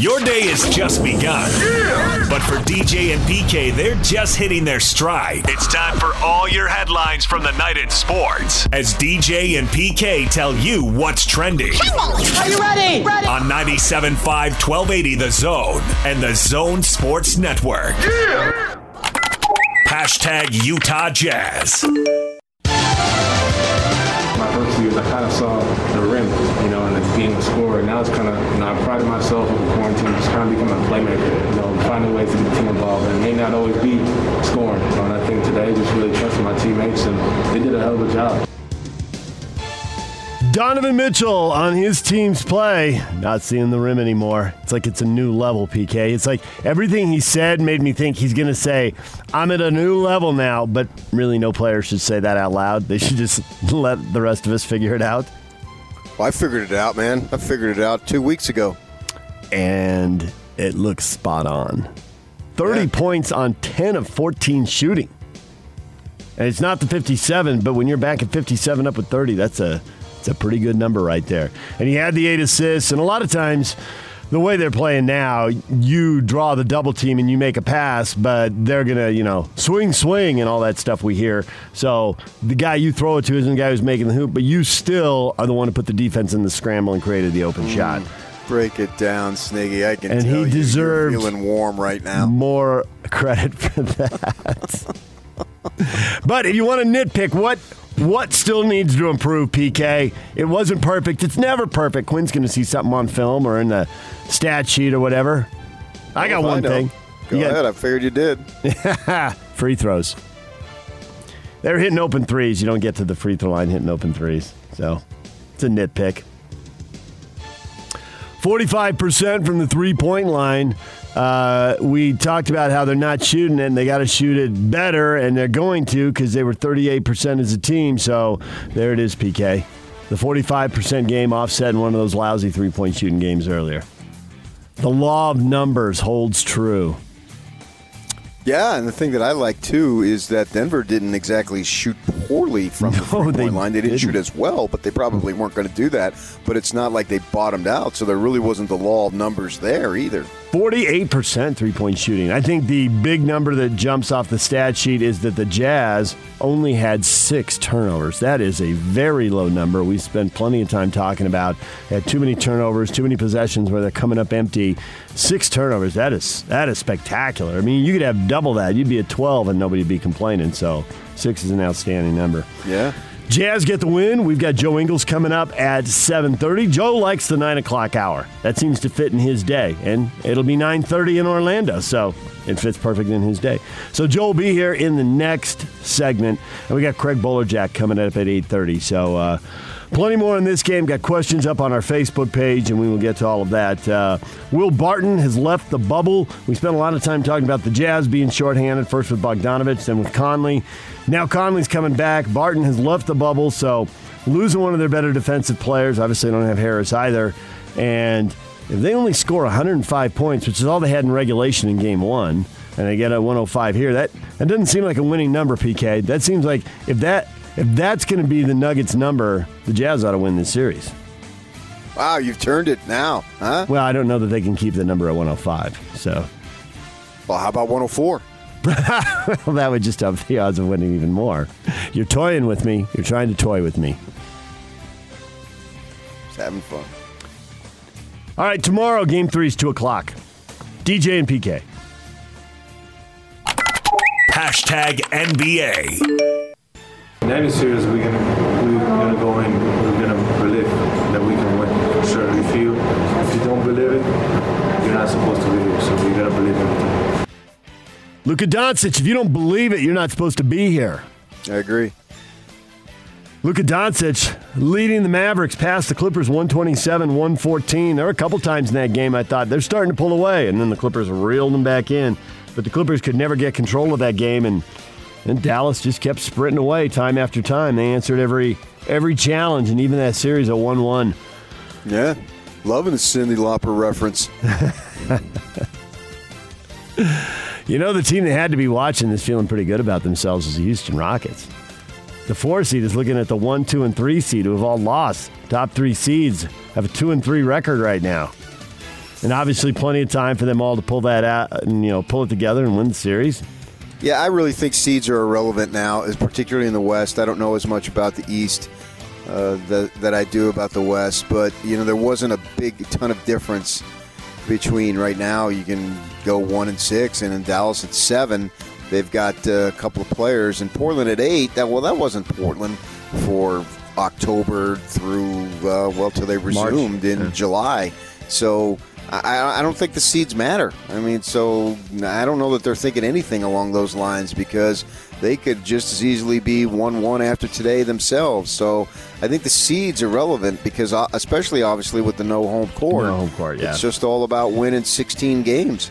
Your day has just begun. But for DJ and PK, they're just hitting their stride. It's time for all your headlines from the night in sports as DJ and PK tell you what's trending. Are you ready? Ready. On 97.5 1280 The Zone and The Zone Sports Network. Hashtag Utah Jazz. my first two years, I kind of saw the rim, you know, and then being a scorer. Now it's kind of, you know, I prided myself over quarantine, just kind of becoming a playmaker, you know, finding ways to get the team involved. And it may not always be scoring. You know, and I think today, just really trusting my teammates, and they did a hell of a job. Donovan Mitchell on his team's play, not seeing the rim anymore. It's like it's a new level, PK. It's like everything he said made me think he's going to say, I'm at a new level now, but really no player should say that out loud. They should just let the rest of us figure it out. Well, I figured it out, man. I figured it out two weeks ago. And it looks spot on 30 Yeah. points on 10 of 14 shooting. And it's not the 57, but when you're back at 57 up with 30, that's a it's a pretty good number right there. And he had the eight assists, and a lot of times the way they're playing now, you draw the double team and you make a pass, but they're gonna, you know, swing, swing, and all that stuff we hear. So the guy you throw it to isn't the guy who's making the hoop, but you still are the one to put the defense in the scramble and created the open mm. shot. Break it down, Sniggy. I can And he tell you, deserves- you're feeling warm right now. more credit for that. but if you want to nitpick, what what still needs to improve, PK? It wasn't perfect. It's never perfect. Quinn's going to see something on film or in the stat sheet or whatever. I got one know. thing. Go You got- ahead. I figured you did. free throws. They're hitting open threes. You don't get to the free throw line hitting open threes. So it's a nitpick. 45% from the three point line. Uh, we talked about how they're not shooting it and they got to shoot it better, and they're going to because they were 38% as a team. So there it is, PK. The 45% game offset in one of those lousy three point shooting games earlier. The law of numbers holds true. Yeah, and the thing that I like too is that Denver didn't exactly shoot poorly from the No, three-point they line. They didn't, shoot didn't. as well, but they probably weren't going to do that. But it's not like they bottomed out, so there really wasn't the law of numbers there either. 48% three point shooting. I think the big number that jumps off the stat sheet is that the Jazz only had six turnovers. That is a very low number. We spent plenty of time talking about had too many turnovers, too many possessions where they're coming up empty. Six turnovers. That is that is spectacular. I mean, you could have double that. You'd be at 12 and nobody'd be complaining. So six is an outstanding number. Yeah. Jazz get the win. We've got Joe Ingles coming up at 7:30. Joe likes the nine o'clock hour. That seems to fit in his day, and it'll be 9:30 in Orlando, so it fits perfect in his day. So Joe will be here in the next segment, and we got Craig Bolerjack coming up at 8:30. So. Uh, Plenty more in this game. Got questions up on our Facebook page, and we will get to all of that. Uh, Will Barton has left the bubble. We spent a lot of time talking about the Jazz being shorthanded, first with Bogdanovich, then with Conley. Now Conley's coming back. Barton has left the bubble, so losing one of their better defensive players. Obviously, they don't have Harris either. And if they only score 105 points, which is all they had in regulation in game one, and they get a 105 here, that, that doesn't seem like a winning number, PK. That seems like if that if that's going to be the Nuggets number, the Jazz ought to win this series. Wow, you've turned it now, huh? Well, I don't know that they can keep the number at 105. So Well, how about 104? well, that would just up the odds of winning even more. You're toying with me. You're trying to toy with me. Just having fun. All right, tomorrow, game three is 2 o'clock. DJ and PK. Hashtag NBA. In any series, we're gonna we're gonna go in. We're gonna believe that we can win for sure. If you if you don't believe it, you're not supposed to be here. So we gotta believe in it. Luka Doncic, if you don't believe it, you're not supposed to be here. I agree. Luka Doncic leading the Mavericks past the Clippers 127 114. There were a couple times in that game I thought they're starting to pull away, and then the Clippers reeled them back in. But the Clippers could never get control of that game, and, and Dallas just kept sprinting away time after time. They answered every every challenge, and even that series at 1 1. Yeah. Loving the Cyndi Lauper reference. You know, the team that had to be watching this feeling pretty good about themselves is the Houston Rockets. The four seed is looking at the one, two, and three seed who have all lost. Top three seeds have a two and three record right now. and obviously plenty of time for them all to pull that out and you know pull it together and win the series. Yeah, I really think seeds are irrelevant now, particularly in the West. I don't know as much about the East uh, that, that I do about the West, but you know there wasn't a big ton of difference between right now. You can go one and six, and in Dallas at seven, they've got uh, a couple of players, in Portland at eight. That well, that wasn't Portland for October through uh, well till they resumed March. in yeah. July. So I, I, don't think the seeds matter. I mean, so I don't know that they're thinking anything along those lines because they could just as easily be one-one after today themselves. So I think the seeds are relevant because, uh, especially obviously with the no home court, no home court, yeah. it's just all about winning 16 games.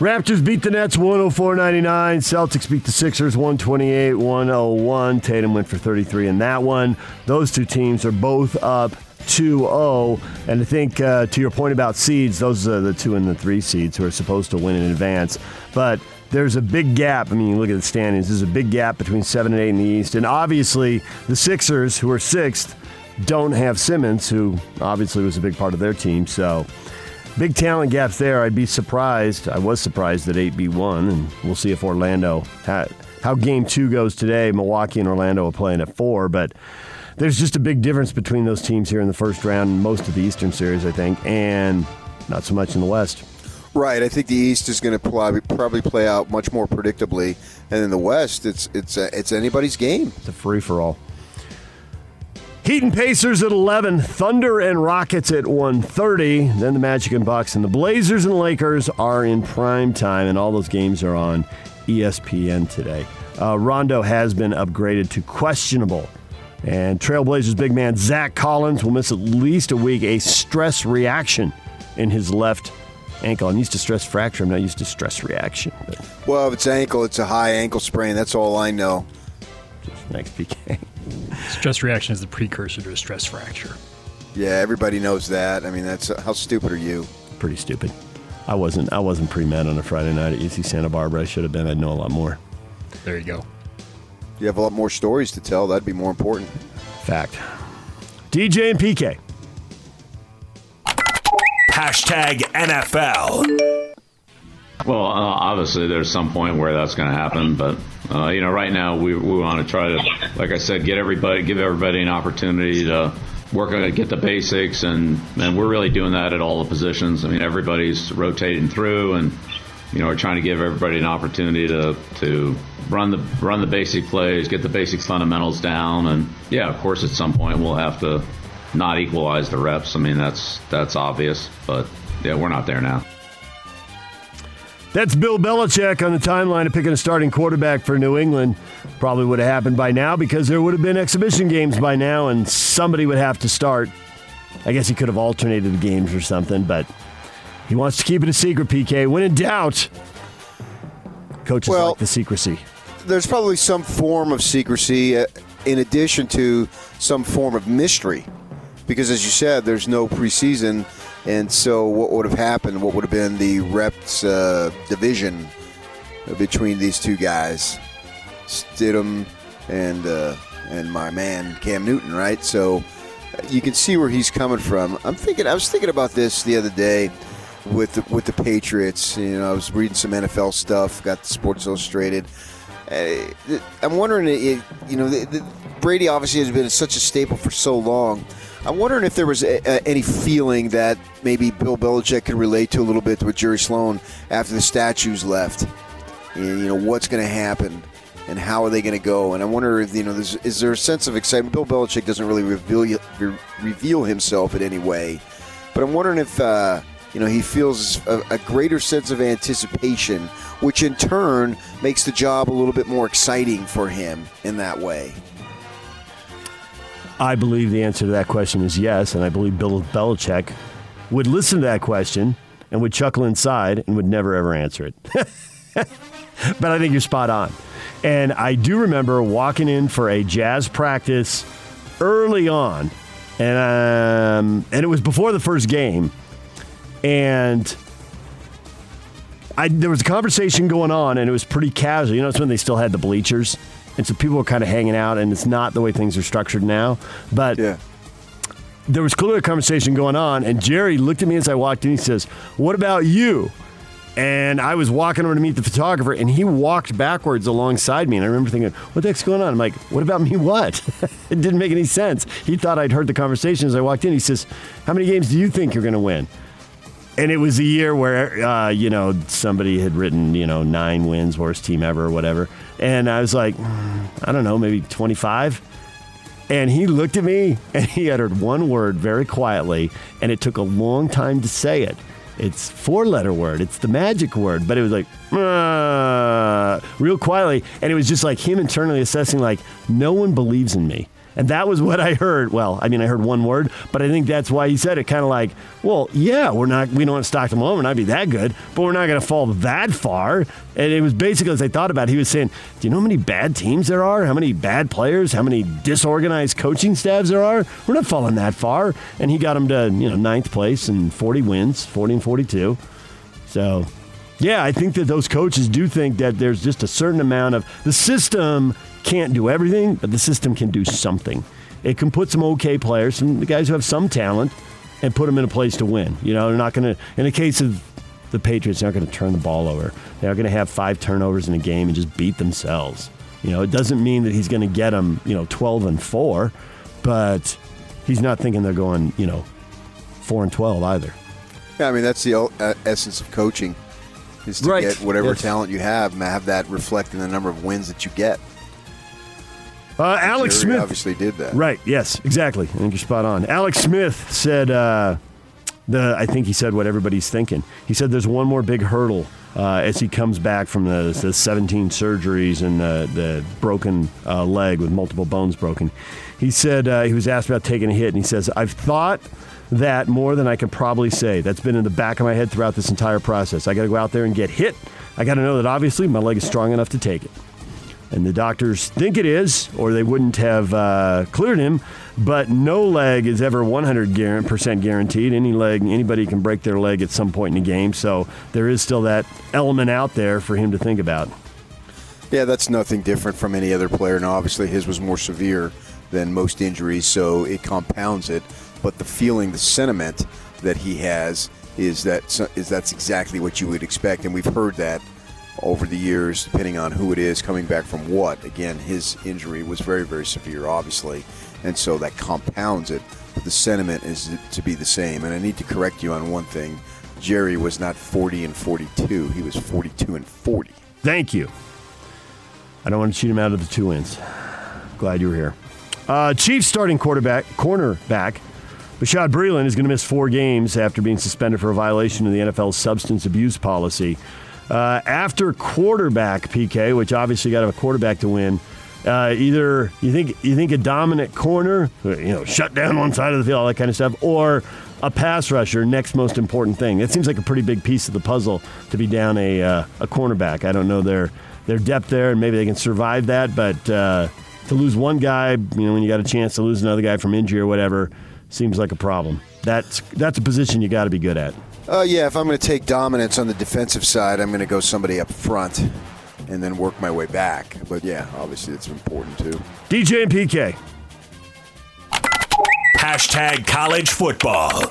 Raptors beat the Nets 104.99. Celtics beat the Sixers 128 101. Tatum went for 33 in that one. Those two teams are both up 2 0. And I think, uh, to your point about seeds, those are the two and the three seeds who are supposed to win in advance. But there's a big gap. I mean, you look at the standings, there's a big gap between 7 and 8 in the East. And obviously, the Sixers, who are sixth, don't have Simmons, who obviously was a big part of their team. So big talent gaps there. I'd be surprised. I was surprised that 8 beat 1, and we'll see if Orlando, how, how game two goes today. Milwaukee and Orlando are playing at 4, but there's just a big difference between those teams here in the first round, most of the Eastern Series, I think, and not so much in the West. Right. I think the East is going to probably play out much more predictably, and in the West, it's it's uh, it's anybody's game. It's a free for all. Heat and Pacers at 11, Thunder and Rockets at 1:30. Then the Magic and Bucks and the Blazers and Lakers are in prime time, and all those games are on ESPN today. Uh, Rondo has been upgraded to questionable, and Trailblazers big man Zach Collins will miss at least a week. A stress reaction in his left ankle. I'm used to stress fracture. I'm not used to stress reaction. But. Well, if it's ankle, it's a high ankle sprain. That's all I know. Just Next PK. Stress reaction is the precursor to a stress fracture. Yeah, everybody knows that. I mean, that's how stupid are you? Pretty stupid. I wasn't. I wasn't pre med on a Friday night at UC Santa Barbara. I should have been. I'd know a lot more. There you go. You have a lot more stories to tell. That'd be more important. Fact. DJ and PK. Hashtag NFL. Well, uh, obviously, there's some point where that's going to happen, but uh, you know, right now we, we want to try to, like I said, get everybody, give everybody an opportunity to work on it, get the basics, and and we're really doing that at all the positions. I mean, everybody's rotating through, and you know, we're trying to give everybody an opportunity to to run the run the basic plays, get the basic fundamentals down, and yeah, of course, at some point we'll have to not equalize the reps. I mean, that's that's obvious, but yeah, we're not there now. That's Bill Belichick on the timeline of picking a starting quarterback for New England. Probably would have happened by now because there would have been exhibition games by now, and somebody would have to start. I guess he could have alternated the games or something, but he wants to keep it a secret. PK, when in doubt, coaches well, like the secrecy. There's probably some form of secrecy, uh, in addition to some form of mystery because as you said, there's no preseason, and so what would have happened? What would have been the reps uh, division between these two guys, Stidham and uh, and my man Cam Newton, right? So uh, you can see where he's coming from. I'm thinking. I was thinking about this the other day with the, with the Patriots. You know, I was reading some NFL stuff. Got the Sports Illustrated. Uh, I'm wondering, you know, Brady obviously has been such a staple for so long. I'm wondering if there was a, a, any feeling that maybe Bill Belichick could relate to a little bit with Jerry Sloan after the statues left. You know, what's going to happen and how are they going to go? And I wonder if, you know, is there a sense of excitement? Bill Belichick doesn't really reveal, reveal himself in any way. But I'm wondering if, uh, you know, he feels a, a greater sense of anticipation, which in turn makes the job a little bit more exciting for him in that way. I believe the answer to that question is yes, and I believe Bill Belichick would listen to that question and would chuckle inside and would never ever answer it. but I think you're spot on. And I do remember walking in for a jazz practice early on, and um, and it was before the first game, and I there was a conversation going on, and it was pretty casual. You know, it's when they still had the bleachers and so people are kind of hanging out, and it's not the way things are structured now. But yeah. there was clearly a conversation going on, and Jerry looked at me as I walked in. He says, "What about you?" And I was walking over to meet the photographer, and he walked backwards alongside me. And I remember thinking, "What the heck's going on?" I'm like, "What about me? What?" it didn't make any sense. He thought I'd heard the conversation as I walked in. He says, "How many games do you think you're going to win?" And it was a year where, uh, you know, somebody had written, you know, nine wins, worst team ever, or whatever. And I was like, "Mm, I don't know, maybe 25. And he looked at me and he uttered one word very quietly, and it took a long time to say it. It's four letter word. It's the magic word, but it was like "Uh," real quietly, and it was just like him internally assessing, like no one believes in me, and that was what I heard. Well, I mean, I heard one word, but I think that's why he said it. Kind of like, well, yeah, we're not, we don't have Stockton Malone, we're not be that good, but we're not going to fall that far. And it was basically as I thought about it, he was saying, do you know how many bad teams there are? How many bad players? How many disorganized coaching staffs there are? We're not falling that far. And he got him to you know ninth place and 40 wins, 40 and 42. So, yeah, I think that those coaches do think that there's just a certain amount of the system can't do everything, but the system can do something. It can put some okay players, some the guys who have some talent, and put them in a place to win. You know, they're not going to. In the case of the Patriots, they're not going to turn the ball over. They're not going to have five turnovers in a game and just beat themselves. You know, it doesn't mean that he's going to get them, you know, 12 and 4, but he's not thinking they're going, you know, 4 and 12 either. Yeah, I mean that's the uh, essence of coaching is to Right. get whatever Yes. talent you have, and have that reflect in the number of wins that you get. Uh, Alex Smith. obviously did that. Right. Yes. Exactly. I think you're spot on. Alex Smith said, uh, "The I think he said what everybody's thinking. He said there's one more big hurdle uh, as he comes back from the, the 17 surgeries and the, the broken uh, leg with multiple bones broken. He said uh, he was asked about taking a hit, and he says, "I've thought." That more than I could probably say. That's been in the back of my head throughout this entire process. I got to go out there and get hit. I got to know that obviously my leg is strong enough to take it and the doctors think it is, or they wouldn't have uh, cleared him. But no leg is ever 100 percent guaranteed. Any leg, anybody can break their leg at some point in the game. So there is still that element out there for him to think about. Yeah, that's nothing different from any other player. Now, obviously, his was more severe than most injuries, so it compounds it. But the feeling, the sentiment that he has is that is that's exactly what you would expect, and we've heard that over the years, depending on who it is coming back from what. Again, his injury was very, very severe, obviously, and so that compounds it. But the sentiment is to be the same. And I need to correct you on one thing: Jerry was not 40 and 42; he was 42 and 40. Thank you. I don't want to cheat him out of the two wins. Glad you were here. Uh, Chiefs starting quarterback, cornerback, Bashaud Breeland is going to miss four games after being suspended for a violation of the NFL's substance abuse policy. Uh, after quarterback PK, which obviously got a quarterback to win, uh, either you think you think a dominant corner, you know, shut down one side of the field, all that kind of stuff, or a pass rusher, next most important thing. It seems like a pretty big piece of the puzzle to be down a uh, a cornerback. I don't know their their depth there, and maybe they can survive that, but uh, to lose one guy, you know, when you got a chance to lose another guy from injury or whatever, seems like a problem. That's that's a position you got to be good at. Uh, yeah, if I'm going to take dominance on the defensive side, I'm going to go somebody up front and then work my way back. But yeah, obviously it's important too. DJ and PK. Hashtag college football.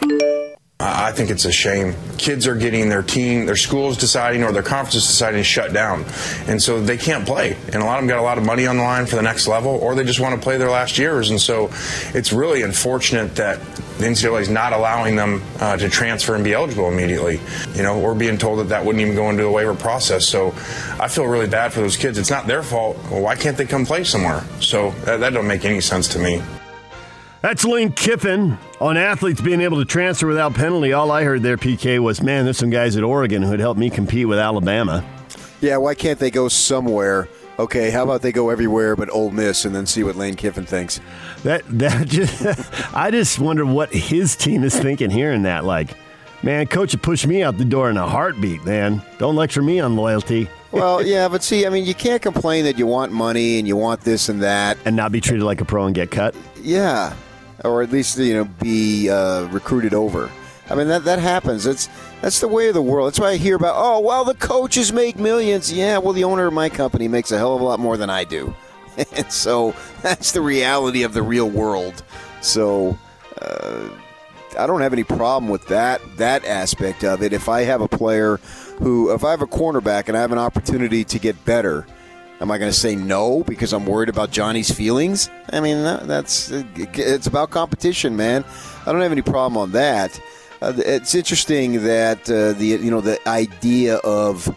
I think it's a shame. Kids are getting their team, their schools deciding or their conferences deciding to shut down. And so they can't play. And a lot of them got a lot of money on the line for the next level, or they just want to play their last years. And so it's really unfortunate that the NCAA is not allowing them uh, to transfer and be eligible immediately. You know, we're being told that that wouldn't even go into the waiver process. So I feel really bad for those kids. It's not their fault. Well, why can't they come play somewhere? So that, that don't make any sense to me. That's Lane Kiffin on athletes being able to transfer without penalty. All I heard there, PK, was man, there's some guys at Oregon who'd help me compete with Alabama. Yeah, why can't they go somewhere? Okay, how about they go everywhere but Ole Miss and then see what Lane Kiffin thinks? That that just I just wonder what his team is thinking hearing that. Like, man, coach would push me out the door in a heartbeat, man. Don't lecture me on loyalty Well, yeah, but see, I mean, you can't complain that you want money and you want this and that. and not be treated like a pro and get cut. Yeah, or at least you know be uh, recruited over. I mean that that happens. It's that's the way of the world. That's why I hear about oh well the coaches make millions. Yeah, well the owner of my company makes a hell of a lot more than I do, and so that's the reality of the real world. So uh, I don't have any problem with that that aspect of it. If I have a player who, if I have a cornerback and I have an opportunity to get better, am I going to say no because I'm worried about Johnny's feelings? I mean, that's it's about competition, man. I don't have any problem on that. Uh, it's interesting that uh, the you know the idea of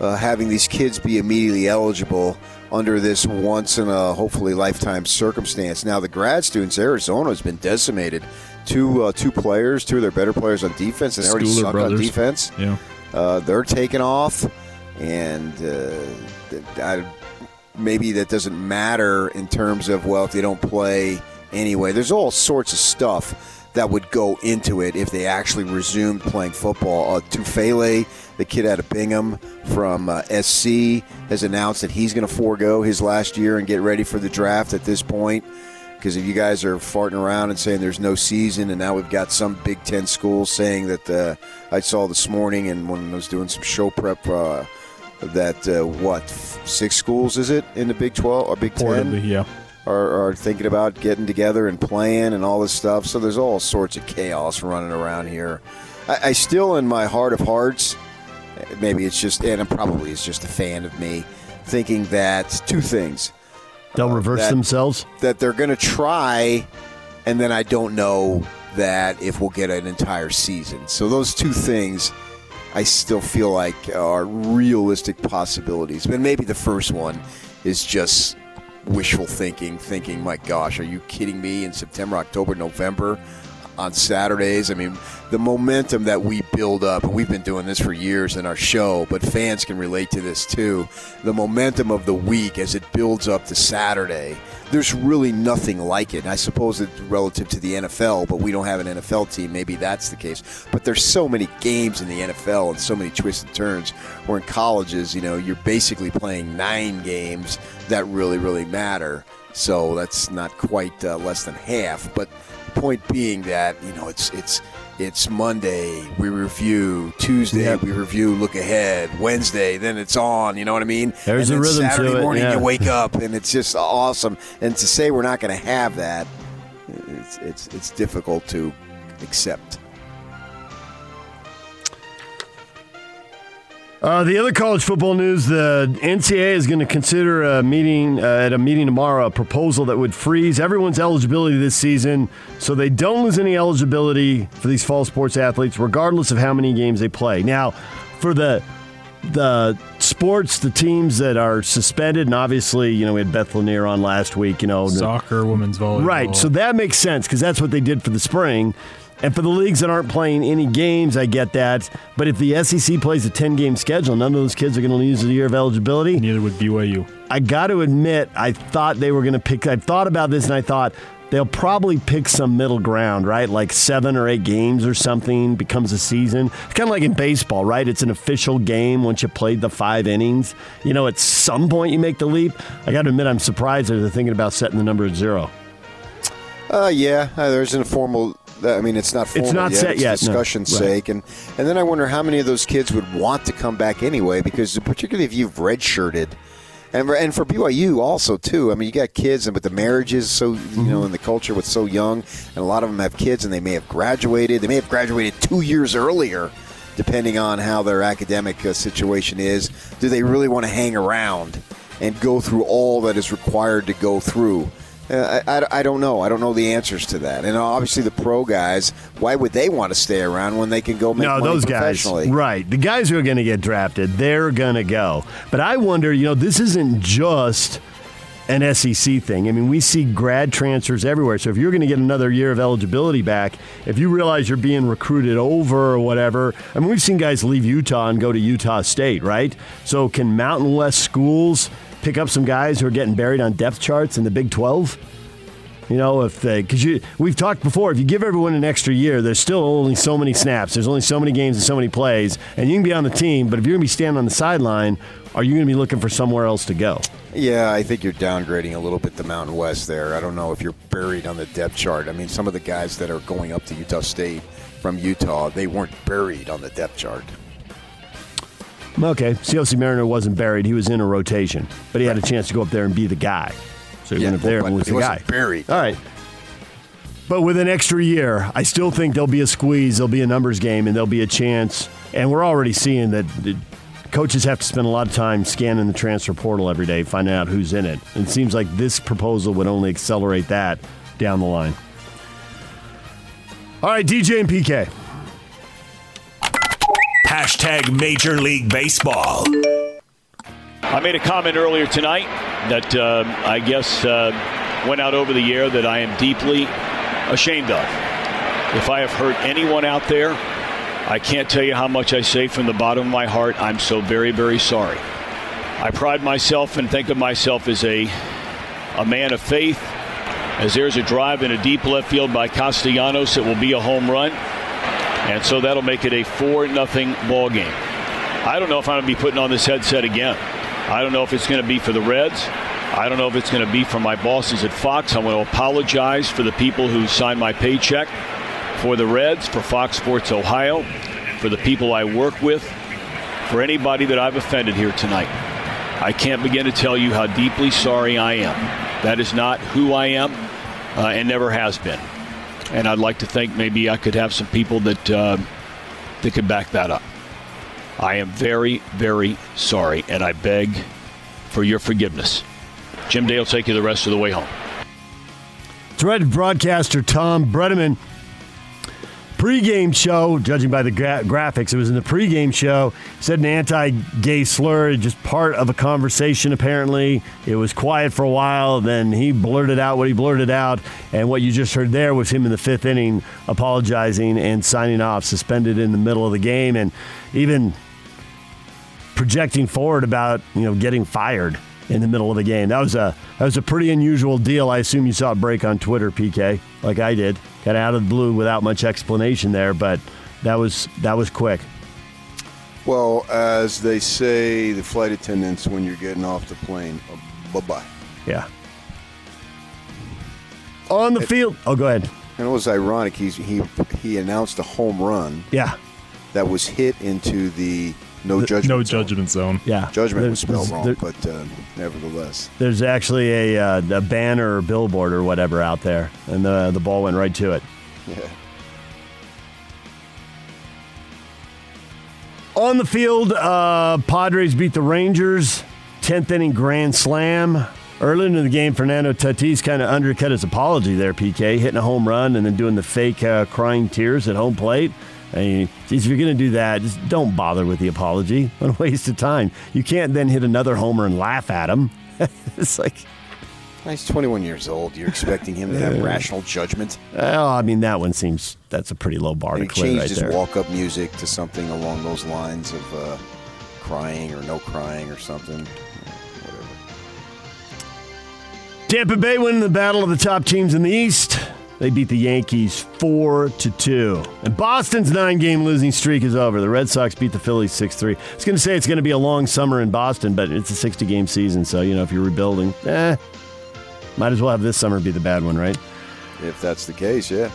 uh, having these kids be immediately eligible under this once in a hopefully lifetime circumstance. Now the grad students, Arizona has been decimated. Two uh, two players, two of their better players on defense, and they already Schooler suck brothers. on defense. Yeah. Uh, they're taking off, and uh, I, maybe that doesn't matter in terms of well if they don't play anyway. There's all sorts of stuff that would go into it if they actually resumed playing football. Uh, Tufele, the kid out of Bingham from uh, SC, has announced that he's going to forego his last year and get ready for the draft at this point. Because if you guys are farting around and saying there's no season, and now we've got some Big Ten schools saying that uh, I saw this morning, and when I was doing some show prep, uh, that uh, what six schools is it in the Big Twelve or Big Ten? Yeah. are, are thinking about getting together and playing and all this stuff. So there's all sorts of chaos running around here. I, I still, in my heart of hearts, maybe it's just, and it probably it's just a fan of me, thinking that two things They'll reverse that- themselves. that they're going to try, and then I don't know that if we'll get an entire season. So those two things, I still feel like are realistic possibilities. But maybe the first one is just wishful thinking, thinking, my gosh, are you kidding me? In September, October, November, on Saturdays. I mean, the momentum that we build up, and we've been doing this for years in our show, but fans can relate to this too. The momentum of the week as it builds up to Saturday, there's really nothing like it. And I suppose it's relative to the NFL, but we don't have an NFL team. Maybe that's the case. But there's so many games in the NFL and so many twists and turns. Where in colleges, you know, you're basically playing nine games that really, really matter. So that's not quite uh, less than half. But point being that you know it's it's it's Monday we review Tuesday Yep. we review look ahead Wednesday then it's on you know what I mean There's and a rhythm to Saturday it, morning yeah. you wake up and it's just awesome and to say we're not going to have that it's it's it's difficult to accept Uh, the other college football news: the NCAA is going to consider a meeting uh, at a meeting tomorrow a proposal that would freeze everyone's eligibility this season, so they don't lose any eligibility for these fall sports athletes, regardless of how many games they play. Now, for the the sports, the teams that are suspended, and obviously, you know, we had Beth Lanier on last week. You know, Soccer, women's volleyball. Right. So that makes sense because that's what they did for the spring. And for the leagues that aren't playing any games, I get that. But if the SEC plays a 10 game schedule, none of those kids are going to lose a year of eligibility. Neither would BYU. I got to admit, I thought they were going to pick. I thought about this and I thought they'll probably pick some middle ground, right? Like seven or eight games or something becomes a season. It's kind of like in baseball, right? It's an official game once you played the five innings. You know, at some point you make the leap. I got to admit, I'm surprised that they're thinking about setting the number at zero. Uh, yeah, uh, there's an informal. I mean, it's not formal not yet. set it's yet, no. discussion's Right. sake, and and then I wonder how many of those kids would want to come back anyway, because particularly if you've redshirted, and for- and for BYU also too. I mean, you got kids, and but the marriage is so you know, and the culture was so young, and a lot of them have kids, and they may have graduated. They may have graduated two years earlier, depending on how their academic uh, situation is. Do they really want to hang around and go through all that is required to go through? Uh, I, I, I don't know. I don't know the answers to that. And obviously, the pro guys, why would they want to stay around when they can go make no, money those guys, professionally? right? The guys who are going to get drafted, they're going to go. But I wonder, you know, this isn't just an SEC thing. I mean, we see grad transfers everywhere. So if you're going to get another year of eligibility back, if you realize you're being recruited over or whatever, I mean, we've seen guys leave Utah and go to Utah State, right? So can Mountain West schools pick up some guys who are getting buried on depth charts in the Big 12? You know, if they, because you, we've talked before, if you give everyone an extra year, there's still only so many snaps, there's only so many games and so many plays, and you can be on the team, but if you're going to be standing on the sideline, are you going to be looking for somewhere else to go? Yeah, I think you're downgrading a little bit the Mountain West there. I don't know if you're buried on the depth chart. I mean, some of the guys that are going up to Utah State from Utah, they weren't buried on the depth chart. Okay, Siaosi Mariner wasn't buried; he was in a rotation, but he had a chance to go up there and be the guy. So he Yeah, went up there and was the wasn't guy. buried. All right. But with an extra year, I still think there'll be a squeeze, there'll be a numbers game, and there'll be a chance. And we're already seeing that coaches have to spend a lot of time scanning the transfer portal every day, finding out who's in it. And it seems like this proposal would only accelerate that down the line. All right, DJ and PK. Hashtag Major League Baseball. I made a comment earlier tonight that uh, I guess uh, went out over the air that I am deeply ashamed of. If I have hurt anyone out there, I can't tell you how much I say from the bottom of my heart. I'm so very, very sorry. I pride myself and think of myself as a, a man of faith. As there's a drive in a deep left field by Castellanos, it will be a home run. And so that'll make it a 4 nothing ball game. I don't know if I'm going to be putting on this headset again. I don't know if it's going to be for the Reds. I don't know if it's going to be for my bosses at Fox. I want to apologize for the people who signed my paycheck, for the Reds, for Fox Sports Ohio, for the people I work with, for anybody that I've offended here tonight. I can't begin to tell you how deeply sorry I am. That is not who I am uh, and never has been. And I'd like to think maybe I could have some people that, uh, that could back that up. I am very, very sorry, and I beg for your forgiveness. Jim Day will take you the rest of the way home. Thread broadcaster Tom Brennaman pregame show, judging by the gra- graphics, it was in the pregame show, said an anti gay slur, just part of a conversation, apparently. It was quiet for a while, then he blurted out what he blurted out. And what you just heard there was him in the fifth inning apologizing and signing off, suspended in the middle of the game, and even projecting forward about you know getting fired in the middle of the game. That was a that was a pretty unusual deal. I assume you saw it break on Twitter, PK, like I did. Kind of out of the blue without much explanation there, but that was that was quick. Well, as they say, the flight attendants when you're getting off the plane, uh, bye bye. Yeah. On the field. Oh, go ahead. And it was ironic. He's, he he announced a home run. Yeah. That was hit into the no judgment. no zone. judgment zone. Yeah. Judgment was spelled wrong, there- but uh, nevertheless. There's actually a, uh, a banner or billboard or whatever out there, and the the ball went right to it. Yeah. On the field, uh, Padres beat the Rangers, 10th inning grand slam. Early in the game, Fernando Tatis kind of undercut his apology there, PK, hitting a home run and then doing the fake uh, crying tears at home plate. I mean, geez, if you're going to do that, just don't bother with the apology. What a waste of time. You can't then hit another homer and laugh at him. it's like, He's 21 years old. You're expecting him to have rational judgment. oh, I mean, that one seems that's a pretty low bar And to he clear changed right his there. walk-up music to something along those lines of uh, crying or no crying or something. Whatever. Tampa Bay winning the battle of the top teams in the East. They beat the Yankees four to two, and Boston's nine-game losing streak is over. The Red Sox beat the Phillies six three. I was going to say it's going to be a long summer in Boston, but it's a sixty-game season, so you know if you're rebuilding, eh, might as well have this summer be the bad one, right? If that's the case, yeah.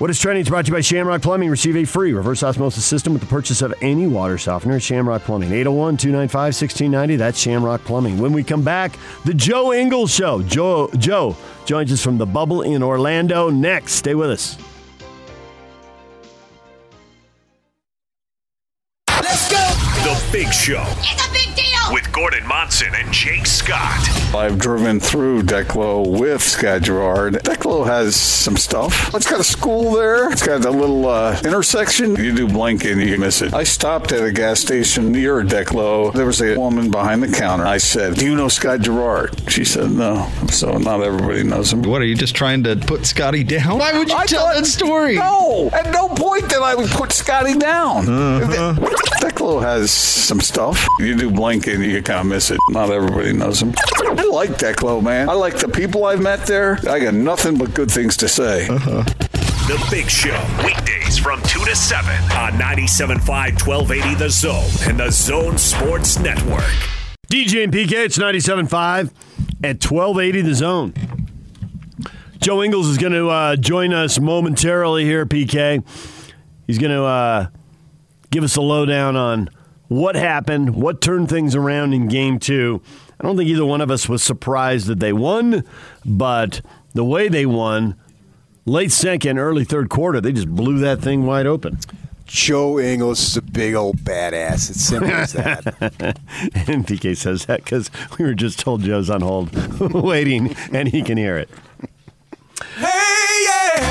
What is trending is brought to you by Shamrock Plumbing. Receive a free reverse osmosis system with the purchase of any water softener at Shamrock Plumbing. 801 295 1690. That's Shamrock Plumbing. When we come back, the Joe Ingles Show. Joe, Joe joins us from the bubble in Orlando next. Stay with us. Let's go. The Big Show It's a big deal. with Gordon Monson and Jake Scott. I've driven through Declo with Scott Garrard. Declo has some stuff. It's got a school there. It's got a little uh, intersection. You do blink and you miss it. I stopped at a gas station near Declo. There was a woman behind the counter. I said, "Do you know Scott Garrard?" She said, "No." So not everybody knows him. What are you just trying to put Scotty down? Why would you I tell thought- that story? No, at no point did I would put Scotty down. Uh-huh. Declo has some stuff. You do blink and you kind of miss it. Not everybody knows him. I like Declo, man. I like the people I've met there. I got nothing but good things to say. Uh-huh. The Big Show, weekdays from 2 to 7 on 97.5 1280 The Zone and The Zone Sports Network. DJ and PK, it's 97.5 at 1280 The Zone. Joe Ingles is going to uh, join us momentarily here, PK. He's going to uh, give us a lowdown on what happened, what turned things around in game two. I don't think either one of us was surprised that they won, but the way they won Late second, early third quarter, they just blew that thing wide open. Joe Ingles is a big old badass. It's simple as that. and PK says that because we were just told Joe's on hold, waiting, and he can hear it.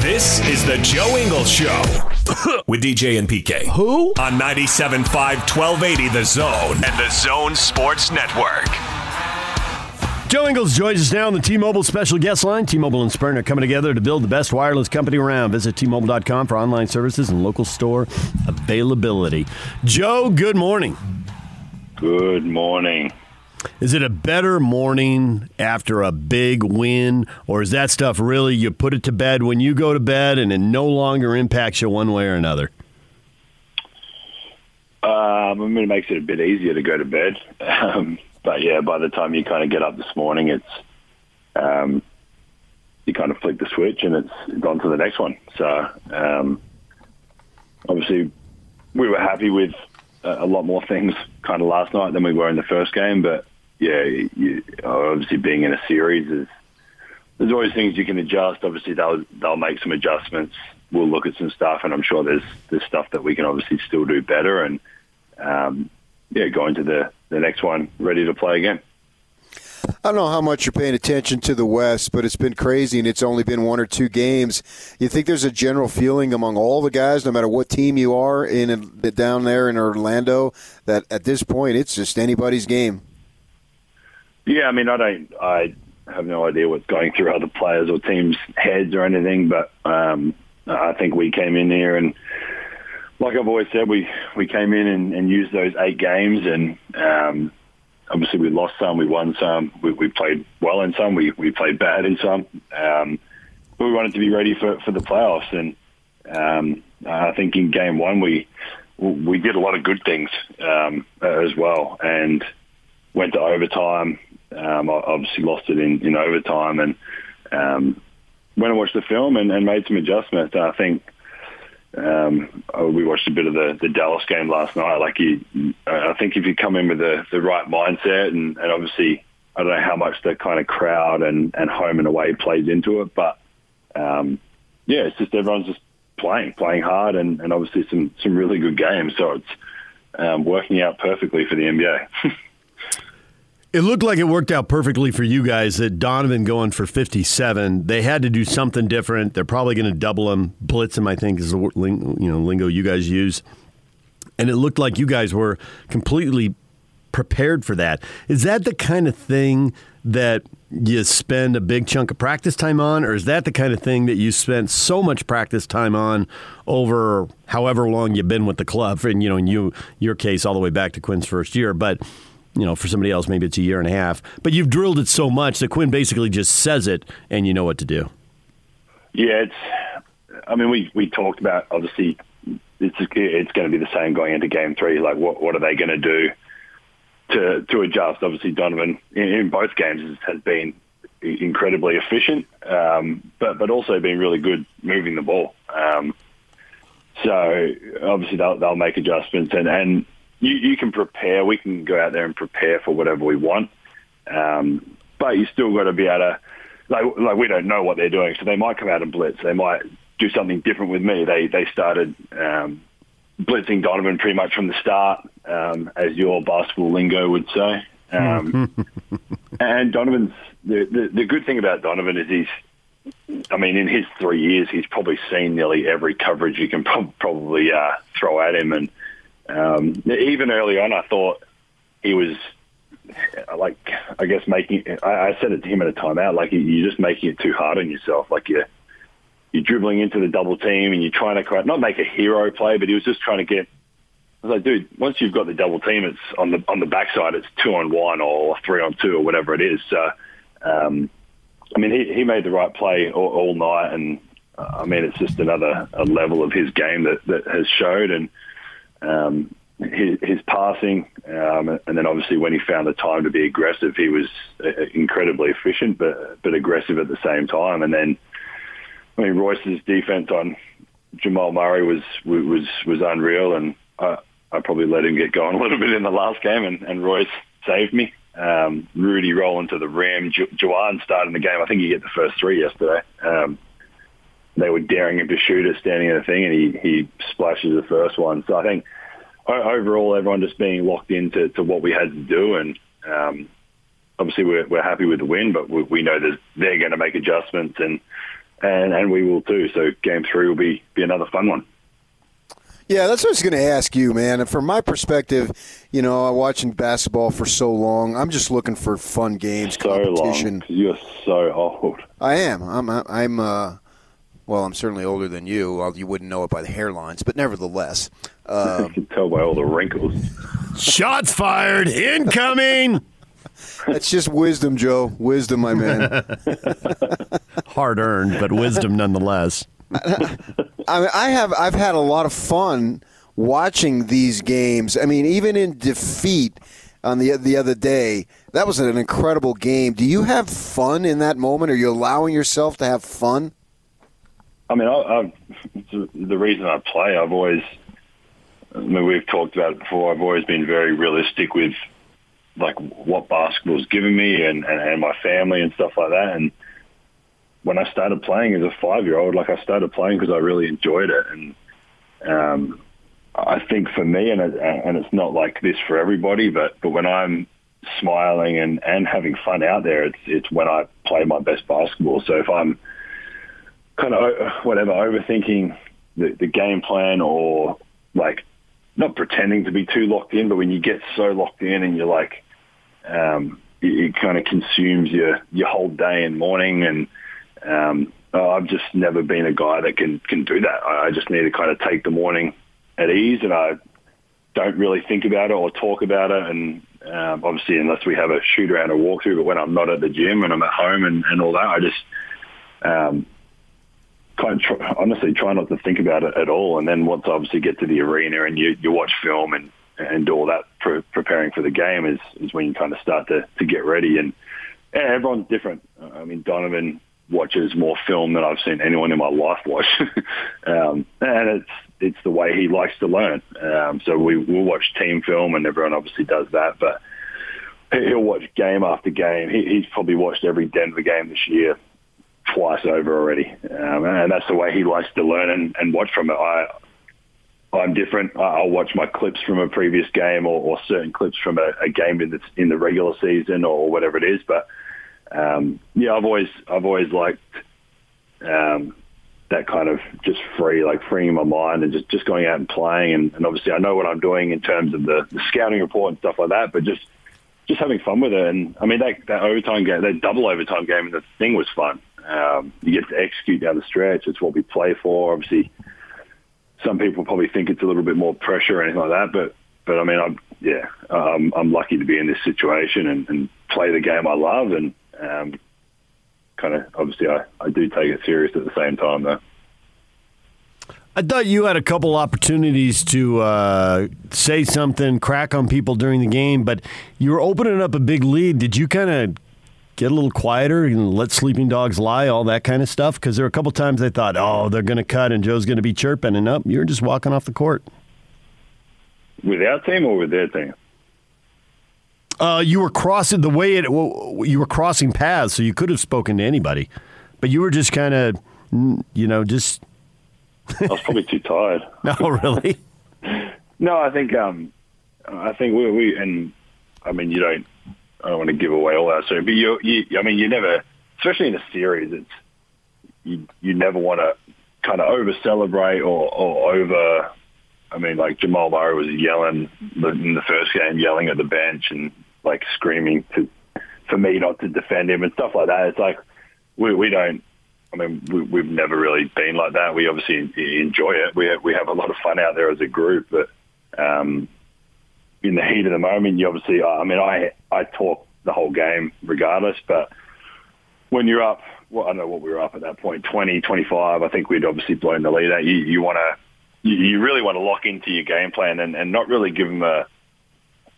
This is the Joe Ingles Show with DJ and PK. Who? On 97.5 1280 The Zone and the Zone Sports Network. Joe Ingles joins us now on the T-Mobile special guest line. T-Mobile and Sprint are coming together to build the best wireless company around. Visit T-Mobile.com for online services and local store availability. Joe, good morning. Good morning. Is it a better morning after a big win, or is that stuff really you put it to bed when you go to bed and it no longer impacts you one way or another? Um, I mean, it makes it a bit easier to go to bed. Um, but yeah, by the time you kind of get up this morning, it's um, you kind of flick the switch and it's gone to the next one. So um, obviously, we were happy with a lot more things kind of last night than we were in the first game. But yeah, you, obviously being in a series is there's always things you can adjust. Obviously, they'll they'll make some adjustments. We'll look at some stuff, and I'm sure there's there's stuff that we can obviously still do better. And um, yeah, go into the the next one ready to play again. I don't know how much you're paying attention to the West, but it's been crazy, and it's only been one or two games. You think there's a general feeling among all the guys, no matter what team you are in down there in Orlando, that at this point it's just anybody's game. Yeah, I mean, I don't, I have no idea what's going through other players or teams' heads or anything, but um, I think we came in here and like I've always said, we, we came in and, and used those eight games, and um, obviously we lost some, we won some, we, we played well in some, we, we played bad in some. Um, but we wanted to be ready for, for the playoffs, and um, I think in game one we we did a lot of good things um, as well, and went to overtime. Um, obviously lost it in, in overtime, and um, went and watched the film and, and made some adjustments. I think um, we watched a bit of the, the Dallas game last night. Like you, I think if you come in with the, the right mindset, and, and obviously I don't know how much the kind of crowd and, and home and away plays into it, but um, yeah, it's just everyone's just playing, playing hard, and, and obviously some some really good games. So it's um, working out perfectly for the NBA. It looked like it worked out perfectly for you guys that Donovan going for 57. They had to do something different. They're probably going to double him. Blitz him, I think, is the you know, lingo you guys use. And it looked like you guys were completely prepared for that. Is that the kind of thing that you spend a big chunk of practice time on, or is that the kind of thing that you spent so much practice time on over however long you've been with the club? And you know, in you your case, all the way back to Quinn's first year, but you know, for somebody else, maybe it's a year and a half. But you've drilled it so much that Quinn basically just says it, and you know what to do. Yeah, it's. I mean, we we talked about obviously it's it's going to be the same going into game three. Like, what what are they going to do to to adjust? Obviously, Donovan in, in both games has been incredibly efficient, um, but but also been really good moving the ball. Um, so obviously they'll they'll make adjustments and and you, you can prepare. We can go out there and prepare for whatever we want, um, but you still got to be able to. Like, like we don't know what they're doing, so they might come out and blitz. They might do something different with me. They they started um, blitzing Donovan pretty much from the start, um, as your basketball lingo would say. Um, and Donovan's the, the the good thing about Donovan is he's I mean, in his three years, he's probably seen nearly every coverage you can pro- probably uh, throw at him, and um, even early on, I thought he was like, I guess making. I, I said it to him at a timeout, like you're just making it too hard on yourself. Like you're you're dribbling into the double team and you're trying to not make a hero play, but he was just trying to get. I was like, dude, once you've got the double team, it's on the on the backside. It's two on one or three on two or whatever it is. So, um, I mean, he he made the right play all, all night, and uh, I mean, it's just another level of his game that that has showed and um, his, his passing, um, and then obviously when he found the time to be aggressive, he was uh, incredibly efficient, but but aggressive at the same time. And then, I mean, Royce's defense on Jamal Murray was was was unreal, and I, I probably let him get going a little bit in the last game, and, and Royce saved me. Um, Rudy rolling to the rim, Ju- Juwan starting the game. I think he hit the first three yesterday. Um, they were daring him to shoot it standing in the thing, and he he splashes the first one. So I think overall, everyone just being locked into to what we had to do, and um, obviously we're, we're happy with the win, but we, we know that they're going to make adjustments, and and and we will too. So game three will be be another fun one. Yeah, that's what I was going to ask you, man. And from my perspective, you know, watching basketball for so long, I'm just looking for fun games, so competition. Long, you're so old. I am. I'm. I'm. Uh, well, I'm certainly older than you. Well, you wouldn't know it by the hairlines, but nevertheless, uh, I can tell by all the wrinkles. Shots fired, incoming. That's just wisdom, Joe. Wisdom, my man. Hard earned, but wisdom nonetheless. I, mean, I have I've had a lot of fun watching these games. I mean, even in defeat on the the other day, that was an incredible game. Do you have fun in that moment? Are you allowing yourself to have fun? I mean, I, I, the reason I play, I've always, I mean, we've talked about it before. I've always been very realistic with like what basketball's given me and, and, and my family and stuff like that. And when I started playing as a five year old, like I started playing because I really enjoyed it. And um, I think for me, and it, and it's not like this for everybody, but but when I'm smiling and and having fun out there, it's it's when I play my best basketball. So if I'm kind of whatever overthinking the, the game plan or like not pretending to be too locked in, but when you get so locked in and you're like, um, it, it kind of consumes your your whole day and morning and um, oh, I've just never been a guy that can can do that. I, I just need to kind of take the morning at ease, and I don't really think about it or talk about it. And um, obviously, unless we have a shoot around or walkthrough, but when I'm not at the gym and I'm at home and, and all that, I just um, kind of try, honestly try not to think about it at all. And then once obviously get to the arena and you, you watch film and and all that pre- preparing for the game is is when you kind of start to to get ready and. Yeah, everyone's different. I mean, Donovan watches more film than I've seen anyone in my life watch, um, and it's it's the way he likes to learn. Um, so we, we will watch team film, and everyone obviously does that, but he'll watch game after game. He, he's probably watched every Denver game this year twice over already, um, and that's the way he likes to learn and, and watch from it. I I'm different. I'll watch my clips from a previous game or, or certain clips from a, a game in the in the regular season or whatever it is, but um, yeah, I've always I've always liked um, that kind of just free, like freeing my mind and just, just going out and playing. And, and obviously, I know what I'm doing in terms of the, the scouting report and stuff like that. But just just having fun with it. And I mean, that that overtime game, that double overtime game, the thing was fun. Um, you get to execute down the stretch. It's what we play for. Obviously, some people probably think it's a little bit more pressure or anything like that, but but I mean, I'm yeah, I'm, I'm lucky to be in this situation and, and play the game I love and um, kind of obviously I, I do take it serious at the same time though. I thought you had a couple opportunities to uh, say something, crack on people during the game, but you were opening up a big lead. Did you kind of get a little quieter and let sleeping dogs lie, all that kind of stuff? Because there were a couple times I thought, oh, they're going to cut and Joe's going to be chirping, and up, you're just walking off the court. With our team or with their team? Uh, you were crossing the way it. Well, you were crossing paths, so you could have spoken to anybody, but you were just kind of, you know, just. I was probably too tired. no, really. no, I think um, I think we we and I mean you don't. I don't want to give away all that, so but you, you I mean you never, especially in a series, it's you you never want to kind of over celebrate or, or over I mean, like Jamal Murray was yelling in the first game, yelling at the bench and like screaming to for me not to defend him and stuff like that. It's like we we don't. I mean, we, we've never really been like that. We obviously enjoy it. We we have a lot of fun out there as a group, but um, in the heat of the moment, you obviously. I mean, I I talk the whole game regardless, but when you're up, well, I don't know what we were up at that point, 20, 25, I think we'd obviously blown the lead out. You, you want to you, you really want to lock into your game plan and, and not really give them a.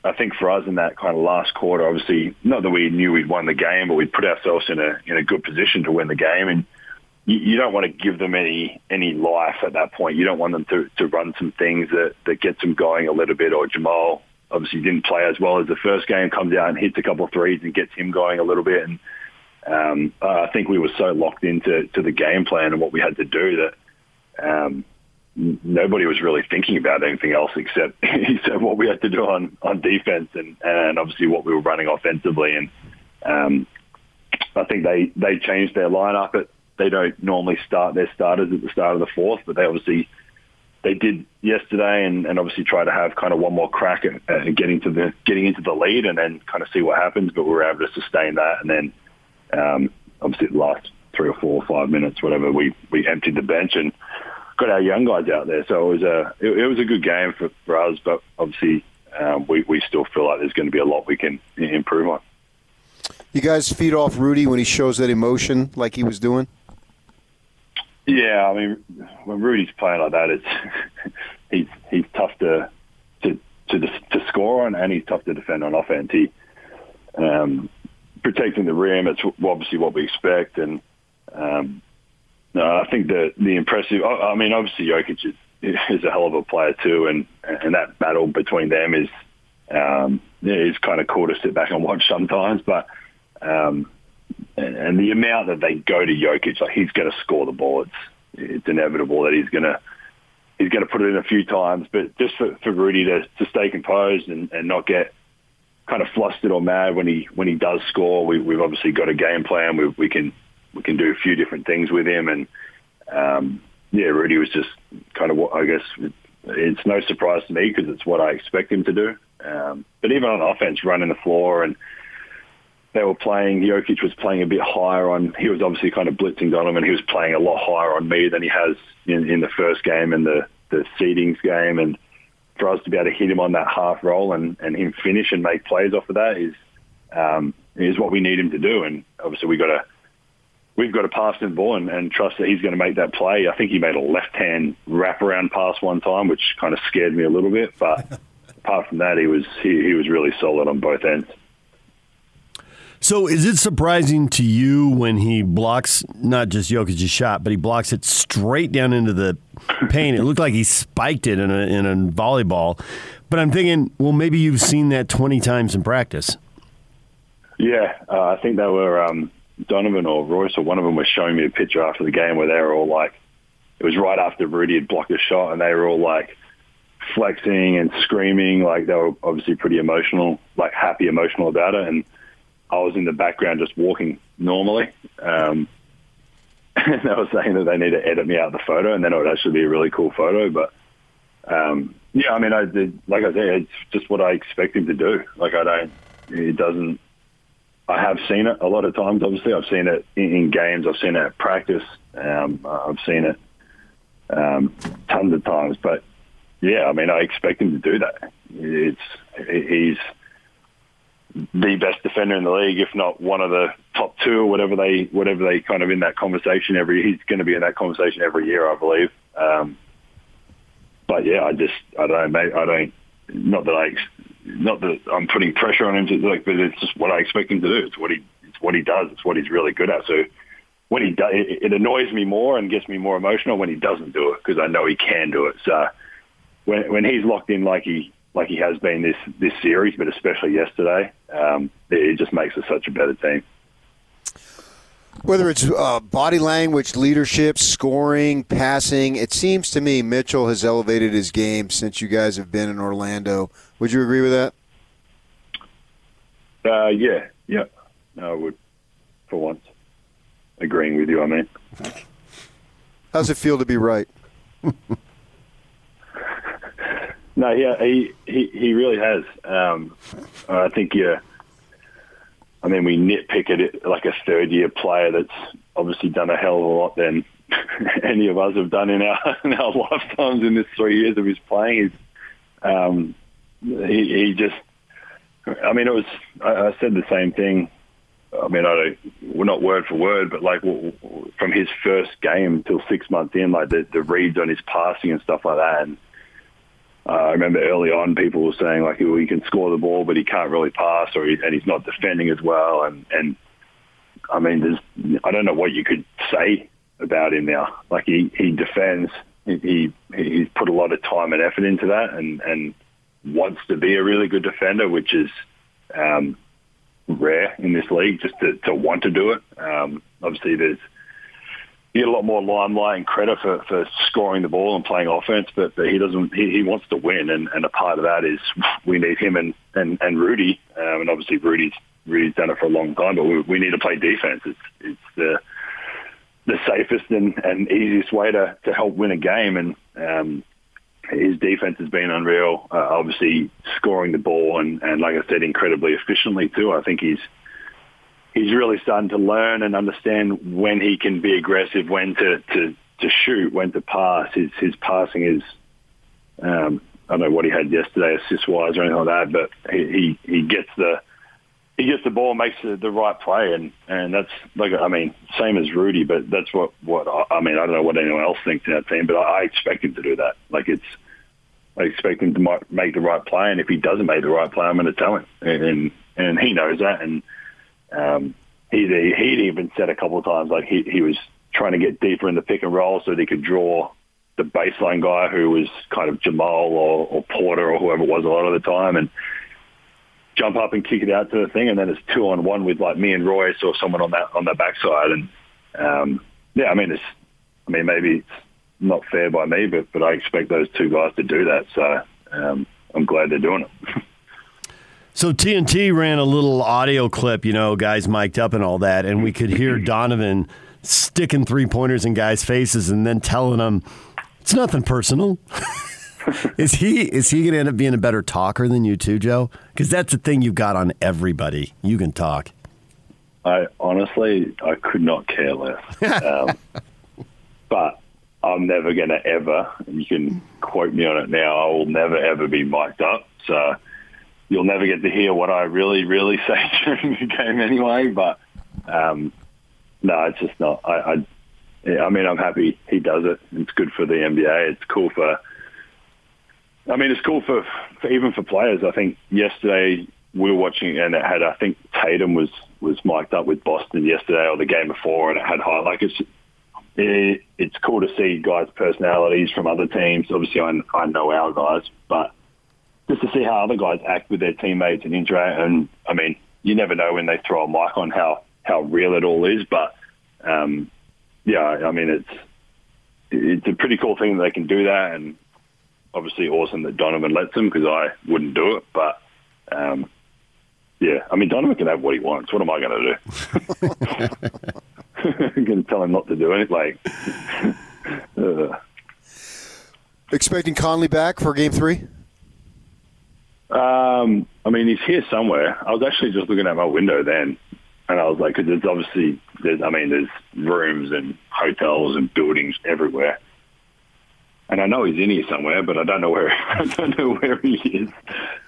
I think for us in that kind of last quarter, obviously, not that we knew we'd won the game, but we'd put ourselves in a in a good position to win the game, and you, you don't want to give them any any life at that point. You don't want them to, to run some things that that gets them going a little bit. Or Jamal obviously didn't play as well as the first game, comes out and hits a couple of threes and gets him going a little bit. And um, I think we were so locked into to the game plan and what we had to do that um, nobody was really thinking about anything else except except what we had to do on on defense and and obviously what we were running offensively and um, I think they they changed their lineup. But they don't normally start their starters at the start of the fourth, but they obviously they did yesterday, and, and obviously try to have kind of one more crack at, at getting to the getting into the lead, and then kind of see what happens. But we were able to sustain that, and then um, obviously the last three or four or five minutes, whatever, we we emptied the bench and got our young guys out there. So it was a it, it was a good game for, for us, but obviously um, we we still feel like there's going to be a lot we can improve on. You guys feed off Rudy when he shows that emotion like he was doing. Yeah, I mean, when Rudy's playing like that, it's he's he's tough to to to, to score on, and he's tough to defend on offense. He um, protecting the rim. It's obviously what we expect, and um, no, I think the the impressive. I mean, obviously Jokic is, is a hell of a player too, and and that battle between them is um, is kind of cool to sit back and watch sometimes. But um, and, the amount that they go to Jokic, like he's going to score the ball. It's it's inevitable that he's going to he's going to put it in a few times. But just for, for Rudy to, to stay composed and, and not get kind of flustered or mad when he when he does score, we, we've obviously got a game plan. We, we can we can do a few different things with him, and um, yeah, Rudy was just kind of what I guess it's no surprise to me because it's what I expect him to do. Um, but even on offense, running the floor and they were playing, Jokic was playing a bit higher on, he was obviously kind of blitzing Donovan. He was playing a lot higher on me than he has in, in the first game and the, the seedings game. And for us to be able to hit him on that half roll and, and him finish and make plays off of that is, um, is what we need him to do. And obviously we got to, we've got to pass him the ball and, and trust that he's going to make that play. I think he made a left-hand wraparound pass one time, which kind of scared me a little bit. But apart from that, he was he, he was really solid on both ends. So, is it surprising to you when he blocks not just Jokic's shot, but he blocks it straight down into the paint? it looked like he spiked it in a, in a volleyball. But I'm thinking, well, maybe you've seen that 20 times in practice. Yeah, uh, I think they were um, Donovan or Royce or one of them was showing me a picture after the game where they were all like, it was right after Rudy had blocked a shot, and they were all like flexing and screaming, like they were obviously pretty emotional, like happy, emotional about it, and I was in the background just walking normally. Um, and they were saying that they need to edit me out the photo, and then it would actually be a really cool photo. But um, yeah, I mean, I did, like I said, it's just what I expect him to do. Like I don't, it doesn't. I have seen it a lot of times. Obviously, I've seen it in, in games. I've seen it at practice. Um, I've seen it um, tons of times. But yeah, I mean, I expect him to do that. It's he's the best defender in the league, if not one of the top two or whatever they whatever they kind of in that conversation every. He's going to be in that conversation every year, I believe. Um, but yeah, I just I don't know, mate. I don't. Not that I, not that I'm putting pressure on him to like, but it's just what I expect him to do. It's what he, it's what he does. It's what he's really good at. So when he does, it, it annoys me more and gets me more emotional when he doesn't do it because I know he can do it. So when when he's locked in like he like he has been this this series, but especially yesterday, um, it just makes us such a better team. Whether it's uh, body language, leadership, scoring, passing, it seems to me Mitchell has elevated his game since you guys have been in Orlando. Would you agree with that? Uh, yeah, yeah, no, I would for once agreeing with you. I mean, how's it feel to be right? No, he he he really has. Um, I think yeah. I mean, we nitpick at it like a third year player that's obviously done a hell of a lot than any of us have done in our in our lifetimes in this three years of his playing. Um, he, he just, I mean, it was. I, I said the same thing I mean, I don't, we're not word for word, but like from his first game till six months in, like the, the reads on his passing and stuff like that. And uh, I remember early on, people were saying like, well, he can score the ball, but he can't really pass, or he, and he's not defending as well. And and I mean, there's I don't know what you could say about him now. Like he he defends, he, he he's put a lot of time and effort into that, and and wants to be a really good defender, which is um, rare in this league. Just to, to want to do it. Um, obviously, there's you get a lot more limelight and credit for, for scoring the ball and playing offense, but, but he doesn't. He, he wants to win, and, and a part of that is we need him and and, and Rudy, um, and obviously Rudy's Rudy's done it for a long time, but we, we need to play defense. It's it's the the safest and, and easiest way to, to help win a game, and um, his defense has been unreal. Uh, obviously, scoring the ball and, and like I said, incredibly efficiently too. I think he's he's really starting to learn and understand when he can be aggressive, when to, to, to shoot, when to pass. His his passing is um, I don't know what he had yesterday, assist wise or anything like that, but he, he, he gets the he gets the ball and makes the, the right play, and, and that's like I mean, same as Rudy, but that's what what I mean. I don't know what anyone else thinks in that team, but I, I expect him to do that. Like it's, I expect him to make the right play, and if he doesn't make the right play, I'm going to tell him, and and he knows that, and um, he he'd even said a couple of times like he he was trying to get deeper in the pick and roll so that he could draw the baseline guy who was kind of Jamal or, or Porter or whoever it was a lot of the time, and jump up and kick it out to the thing, and then it's two on one with like me and Royce or someone on that on the backside. And um, yeah, I mean, it's I mean maybe it's not fair by me, but but I expect those two guys to do that. So um, I'm glad they're doing it. So TNT ran a little audio clip, you know, guys mic'd up and all that, and we could hear Donovan sticking three pointers in guys' faces and then telling them it's nothing personal. is he is he going to end up being a better talker than you too, Joe? Because that's the thing you've got on everybody. You can talk. I honestly, I could not care less. Um, but I'm never going to ever. You can quote me on it now. I will never ever be mic'd up. So you'll never get to hear what I really, really say during the game anyway. But um, no, it's just not. I, I, yeah, I mean, I'm happy he does it. It's good for the NBA. It's cool for I mean, it's cool for, for even for players. I think yesterday we were watching and it had, I think Tatum was, was mic'd up with Boston yesterday or the game before and it had high, like it's, it, it's cool to see guys' personalities from other teams. Obviously, I, I know our guys, but just to see how other guys act with their teammates and interact. And I mean, you never know when they throw a mic on how, how real it all is. But um, yeah, I mean, it's, it's a pretty cool thing that they can do that. And obviously awesome that Donovan lets them because I wouldn't do it. But um, yeah, I mean Donovan can have what he wants. What am I going to do? I'm going to tell him not to do anything. Like, uh. expecting Conley back for Game Three. Um, I mean, he's here somewhere. I was actually just looking at my window then, and I was like, because there's obviously, there's, I mean, there's rooms and hotels and buildings everywhere and I know he's in here somewhere, but I don't know where I don't know where he is.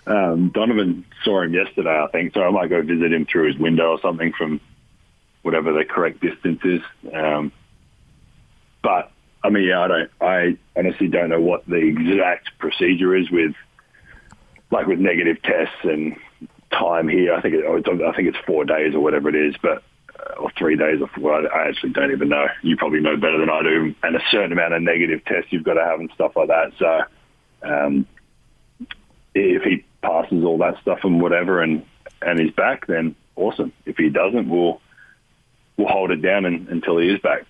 Um, Donovan saw him yesterday, I think, so I might go visit him through his window or something from whatever the correct distance is. Um, but I mean, yeah, I don't. I honestly don't know what the exact procedure is with, like, with negative tests and time here. I think it, I think it's four days or whatever it is, but or three days or four. I actually don't even know. You probably know better than I do. And a certain amount of negative tests you've got to have and stuff like that. So um, if he passes all that stuff and whatever and, and he's back, then awesome. If he doesn't, we'll we'll hold it down and, until he is back.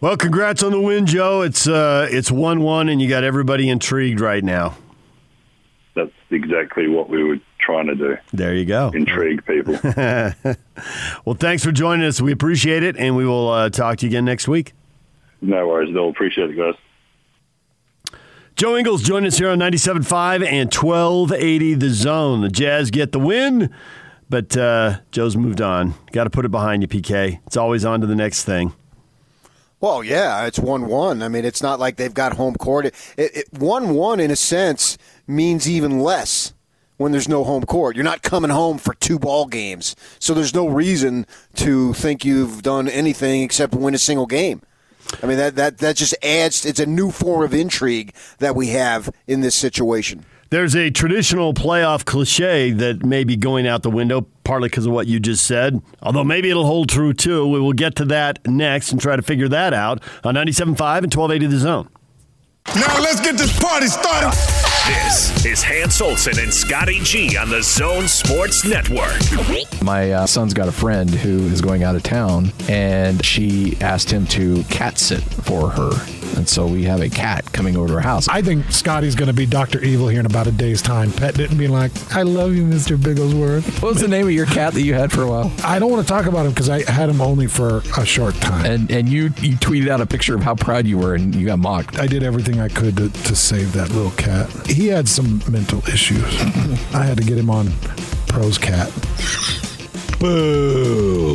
Well, congrats on the win, Joe. It's uh, it's one one, and you got everybody intrigued right now. That's exactly what we were trying to do. There you go. Intrigue people. well, thanks for joining us. We appreciate it, and we will uh, talk to you again next week. No worries, Bill. Appreciate it, guys. Joe Ingles joined us here on 97.5 and 1280 The Zone. The Jazz get the win, but uh, Joe's moved on. Got to put it behind you, PK. It's always on to the next thing. Well, yeah, it's 1 1. I mean, it's not like they've got home court. It, it, 1 1, in a sense, means even less when there's no home court. You're not coming home for two ball games. So there's no reason to think you've done anything except win a single game. I mean that that that just adds it's a new form of intrigue that we have in this situation. There's a traditional playoff cliche that may be going out the window, partly because of what you just said. Although maybe it'll hold true too. We will get to that next and try to figure that out on 97.5 and 1280 The Zone. Now let's get this party started. This is Hans Olsen and Scotty G on the Zone Sports Network. My uh, son's got a friend who is going out of town, and she asked him to cat sit for her. And so we have a cat coming over to our house. I think Scotty's going to be Dr. Evil here in about a day's time, petting it and being like, I love you, Mr. Bigglesworth. What was the name of your cat that you had for a while? I don't want to talk about him because I had him only for a short time. And and you you tweeted out a picture of how proud you were, and you got mocked. I did everything I could to, to save that little cat. He had some mental issues. I had to get him on Pros Cat. Boo.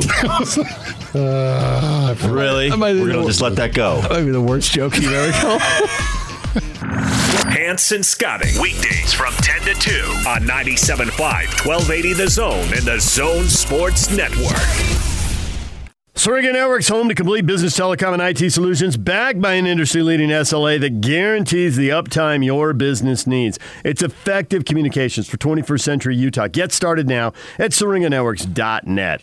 Uh, I- really? That might be We're going to just let that go. That might be the worst joke you've ever told. Hans and Scotty. Weekdays from 10 to 2 on 97.5, 1280 The Zone and the Zone Sports Network. Syringa Networks, home to complete business telecom and IT solutions, backed by an industry leading SLA that guarantees the uptime your business needs. It's effective communications for 21st century Utah. Get started now at syringanetworks.net.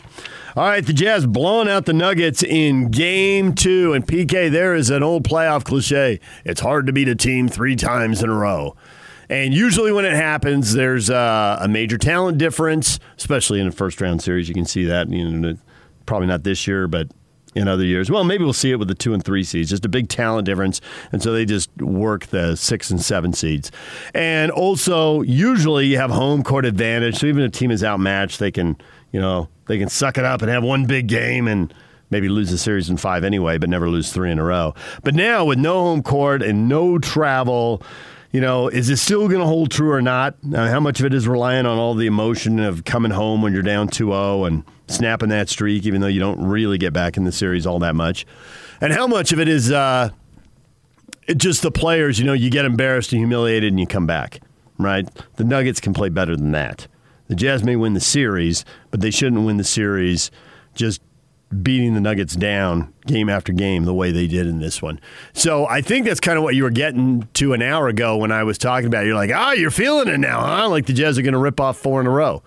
All right, the Jazz blowing out the Nuggets in game two. And PK, there is an old playoff cliche it's hard to beat a team three times in a row. And usually, when it happens, there's uh, a major talent difference, especially in a first round series. You can see that. You know, probably not this year, but in other years. Well, maybe we'll see it with the two and three seeds. Just a big talent difference, and so they just work the six and seven seeds. And also, usually you have home court advantage. So even if a team is outmatched, they can, you know, they can suck it up and have one big game and maybe lose the series in five anyway, but never lose three in a row. But now with no home court and no travel. You know, is it still going to hold true or not? Now, how much of it is reliant on all the emotion of coming home when you're down 2 0 and snapping that streak, even though you don't really get back in the series all that much? And how much of it is uh, just the players, you know, you get embarrassed and humiliated and you come back, right? The Nuggets can play better than that. The Jazz may win the series, but they shouldn't win the series just beating the Nuggets down game after game the way they did in this one. So I think that's kind of what you were getting to an hour ago when I was talking about it. You're like, ah, you're feeling it now, huh? Like the Jazz are going to rip off four in a row.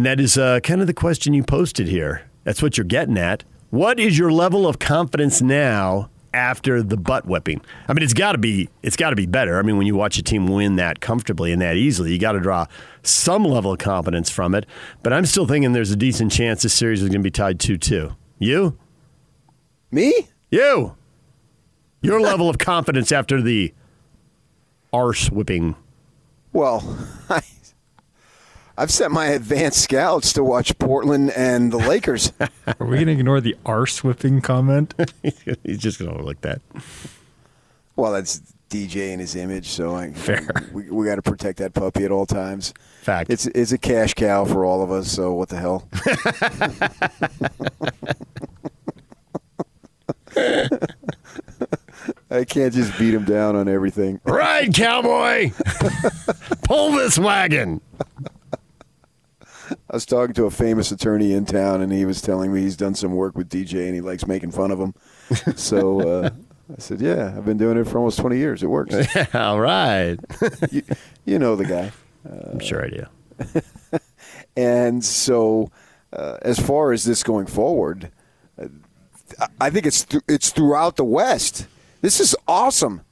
And that is uh, kind of the question you posted here. That's what you're getting at. What is your level of confidence now after the butt whipping? I mean, it's got to be it's got to be better. I mean, when you watch a team win that comfortably and that easily, you got to draw some level of confidence from it. But I'm still thinking there's a decent chance this series is going to be tied 2-2. You? Me? You. Your level of confidence after the arse whipping. Well, I, I've sent my advanced scouts to watch Portland and the Lakers. Are we going to ignore the arse whipping comment? He's just going to overlook that. well, that's DJ in his image, so I, Fair. we, we got to protect that puppy at all times. Fact. It's it's a cash cow for all of us. So what the hell? I can't just beat him down on everything. Right, cowboy. Pull this wagon. I was talking to a famous attorney in town, and he was telling me he's done some work with DJ, and he likes making fun of him. So uh, I said, "Yeah, I've been doing it for almost twenty years. It works." All right. you, you know the guy. I'm sure I do. And so, uh, as far as this going forward, uh, I think it's th- it's throughout the West. This is awesome.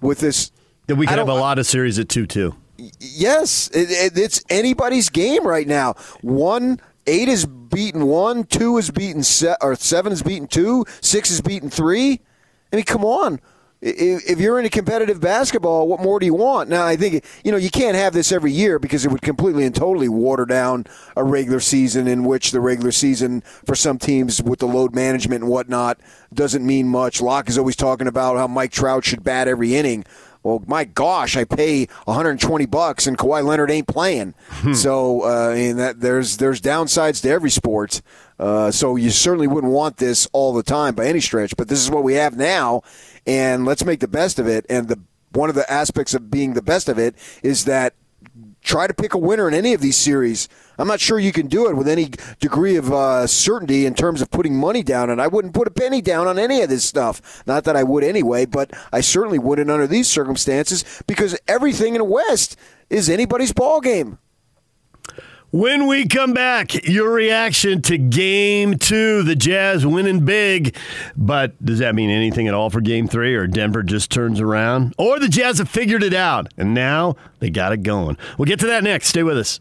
With this, That we could have a lot of series at 2-2. Yes, it, it, it's anybody's game right now. One eight is beaten one, two is beaten se- or seven is beaten two, six is beaten three. I mean, come on. If, you're into competitive basketball, what more do you want? Now, I think you know you can't have this every year because it would completely and totally water down a regular season in which the regular season for some teams with the load management and whatnot doesn't mean much. Locke is always talking about how Mike Trout should bat every inning. Well, my gosh, I pay 120 bucks and Kawhi Leonard ain't playing. so, uh, and that there's there's downsides to every sport. Uh, so you certainly wouldn't want this all the time by any stretch. But this is what we have now, and let's make the best of it. And the one of the aspects of being the best of it is that try to pick a winner in any of these series. I'm not sure you can do it with any degree of uh, certainty in terms of putting money down, and I wouldn't put a penny down on any of this stuff. Not that I would anyway, but I certainly wouldn't under these circumstances because everything in the West is anybody's ball game. When we come back, your reaction to game two, the Jazz winning big. But does that mean anything at all for game three, or Denver just turns around? Or the Jazz have figured it out, and now they got it going? We'll get to that next. Stay with us.